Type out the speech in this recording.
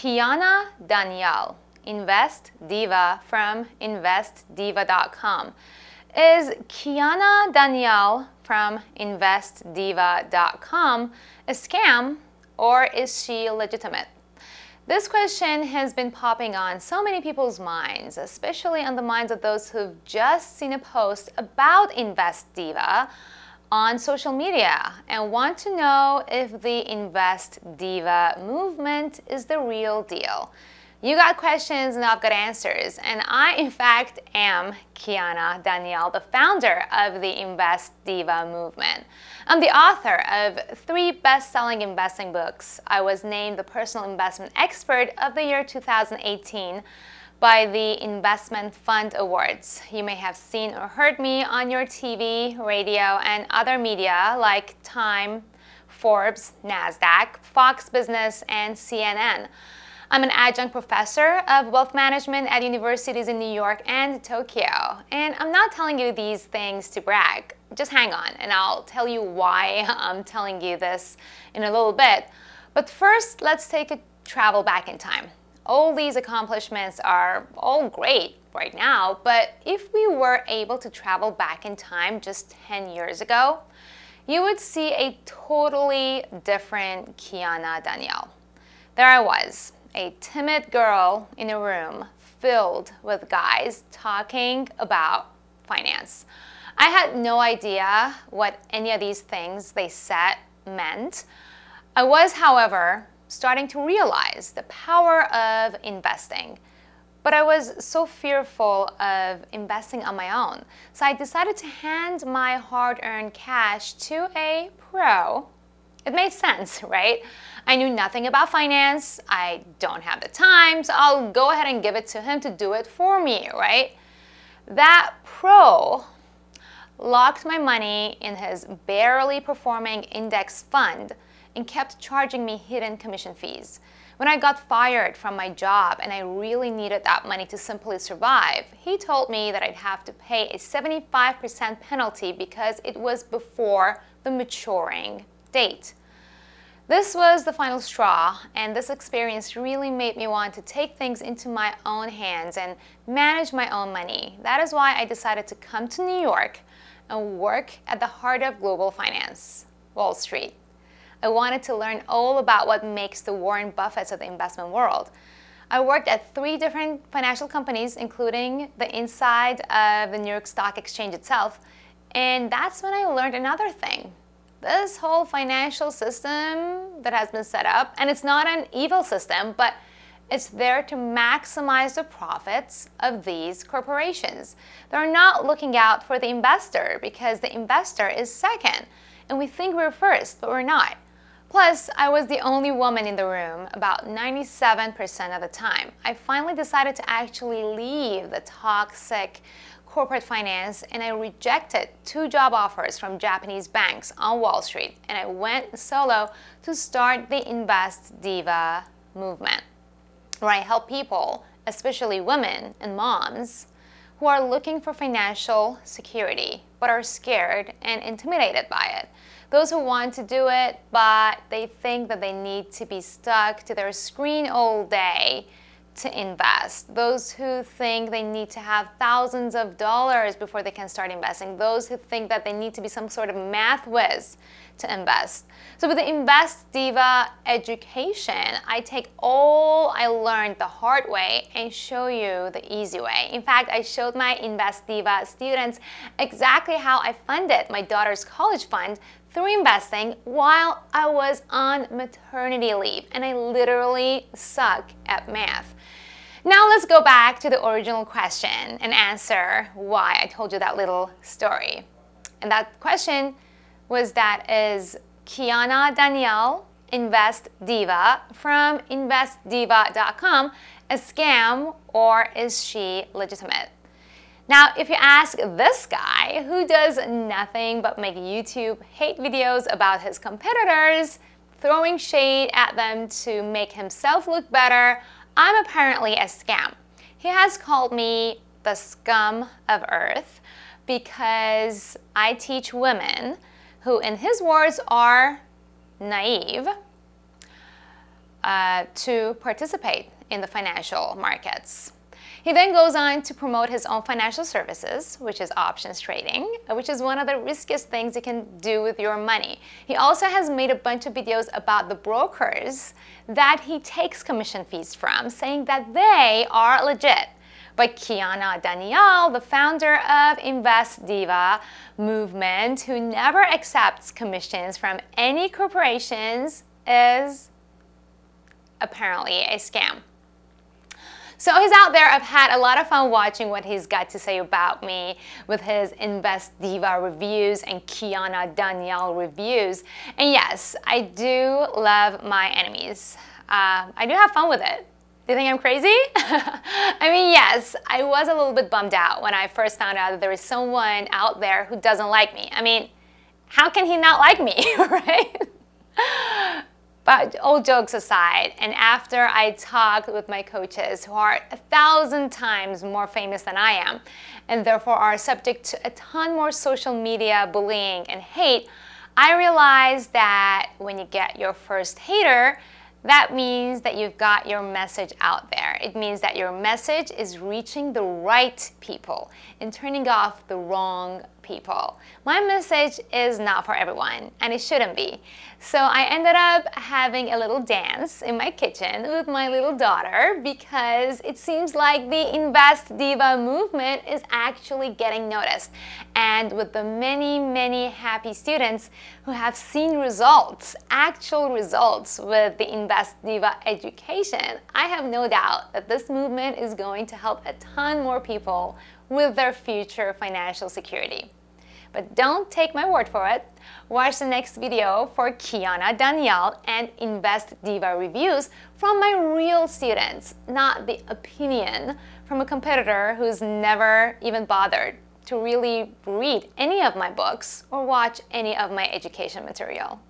Kiana Danielle, Invest Diva from investdiva.com. Is Kiana Danielle from investdiva.com a scam or is she legitimate? This question has been popping on so many people's minds, especially on the minds of those who've just seen a post about Invest Diva on social media and want to know if the Invest Diva movement is the real deal. You got questions and I've got answers. And I, in fact, am Kiana Danielle, the founder of the Invest Diva movement. I'm the author of three best selling investing books. I was named the Personal Investment Expert of the year 2018 by the Investment Fund Awards. You may have seen or heard me on your TV, radio, and other media like Time, Forbes, NASDAQ, Fox Business, and CNN. I'm an adjunct professor of wealth management at universities in New York and Tokyo. And I'm not telling you these things to brag. Just hang on, and I'll tell you why I'm telling you this in a little bit. But first, let's take a travel back in time. All these accomplishments are all great right now, but if we were able to travel back in time just 10 years ago, you would see a totally different Kiana Danielle. There I was, a timid girl in a room filled with guys talking about finance. I had no idea what any of these things they said meant. I was, however, starting to realize the power of investing. But I was so fearful of investing on my own. So I decided to hand my hard earned cash to a pro. It made sense, right? I knew nothing about finance. I don't have the time, so I'll go ahead and give it to him to do it for me, right? That pro locked my money in his barely performing index fund and kept charging me hidden commission fees. When I got fired from my job and I really needed that money to simply survive, he told me that I'd have to pay a 75% penalty because it was before the maturing date. This was the final straw, and this experience really made me want to take things into my own hands and manage my own money. That is why I decided to come to New York and work at the heart of global finance, Wall Street. I wanted to learn all about what makes the Warren Buffetts of the investment world. I worked at three different financial companies, including the inside of the New York Stock Exchange itself, and that's when I learned another thing this whole financial system that has been set up, and it's not an evil system, but it's there to maximize the profits of these corporations. They're not looking out for the investor because the investor is second, and we think we're first, but we're not. Plus, I was the only woman in the room about 97% of the time. I finally decided to actually leave the toxic corporate finance and I rejected two job offers from Japanese banks on Wall Street and I went solo to start the Invest Diva movement, where I help people, especially women and moms, who are looking for financial security but are scared and intimidated by it. Those who want to do it, but they think that they need to be stuck to their screen all day to invest, those who think they need to have thousands of dollars before they can start investing, those who think that they need to be some sort of math whiz to invest. So, with the Invest Diva education, I take all I learned the hard way and show you the easy way. In fact, I showed my Invest Diva students exactly how I funded my daughter's college fund through investing while I was on maternity leave, and I literally suck at math. Now let's go back to the original question and answer why I told you that little story. And that question was that is Kiana Danielle Invest Diva from investdiva.com a scam or is she legitimate? Now, if you ask this guy who does nothing but make YouTube hate videos about his competitors, throwing shade at them to make himself look better, I'm apparently a scam. He has called me the scum of earth because I teach women who, in his words, are naive uh, to participate in the financial markets. He then goes on to promote his own financial services, which is options trading, which is one of the riskiest things you can do with your money. He also has made a bunch of videos about the brokers that he takes commission fees from, saying that they are legit. But Kiana Danielle, the founder of Invest Diva movement, who never accepts commissions from any corporations, is apparently a scam. So he's out there. I've had a lot of fun watching what he's got to say about me with his Invest Diva reviews and Kiana Danielle reviews. And yes, I do love my enemies. Uh, I do have fun with it. Do you think I'm crazy? I mean, yes, I was a little bit bummed out when I first found out that there is someone out there who doesn't like me. I mean, how can he not like me, right? But all jokes aside, and after I talked with my coaches who are a thousand times more famous than I am, and therefore are subject to a ton more social media bullying and hate, I realized that when you get your first hater, that means that you've got your message out there. It means that your message is reaching the right people and turning off the wrong people. My message is not for everyone, and it shouldn't be. So I ended up having a little dance in my kitchen with my little daughter because it seems like the Invest Diva movement is actually getting noticed. And with the many, many happy students who have seen results, actual results with the Invest Diva education, I have no doubt that this movement is going to help a ton more people with their future financial security. But don't take my word for it. Watch the next video for Kiana Danielle and Invest Diva reviews from my real students, not the opinion from a competitor who's never even bothered to really read any of my books or watch any of my education material.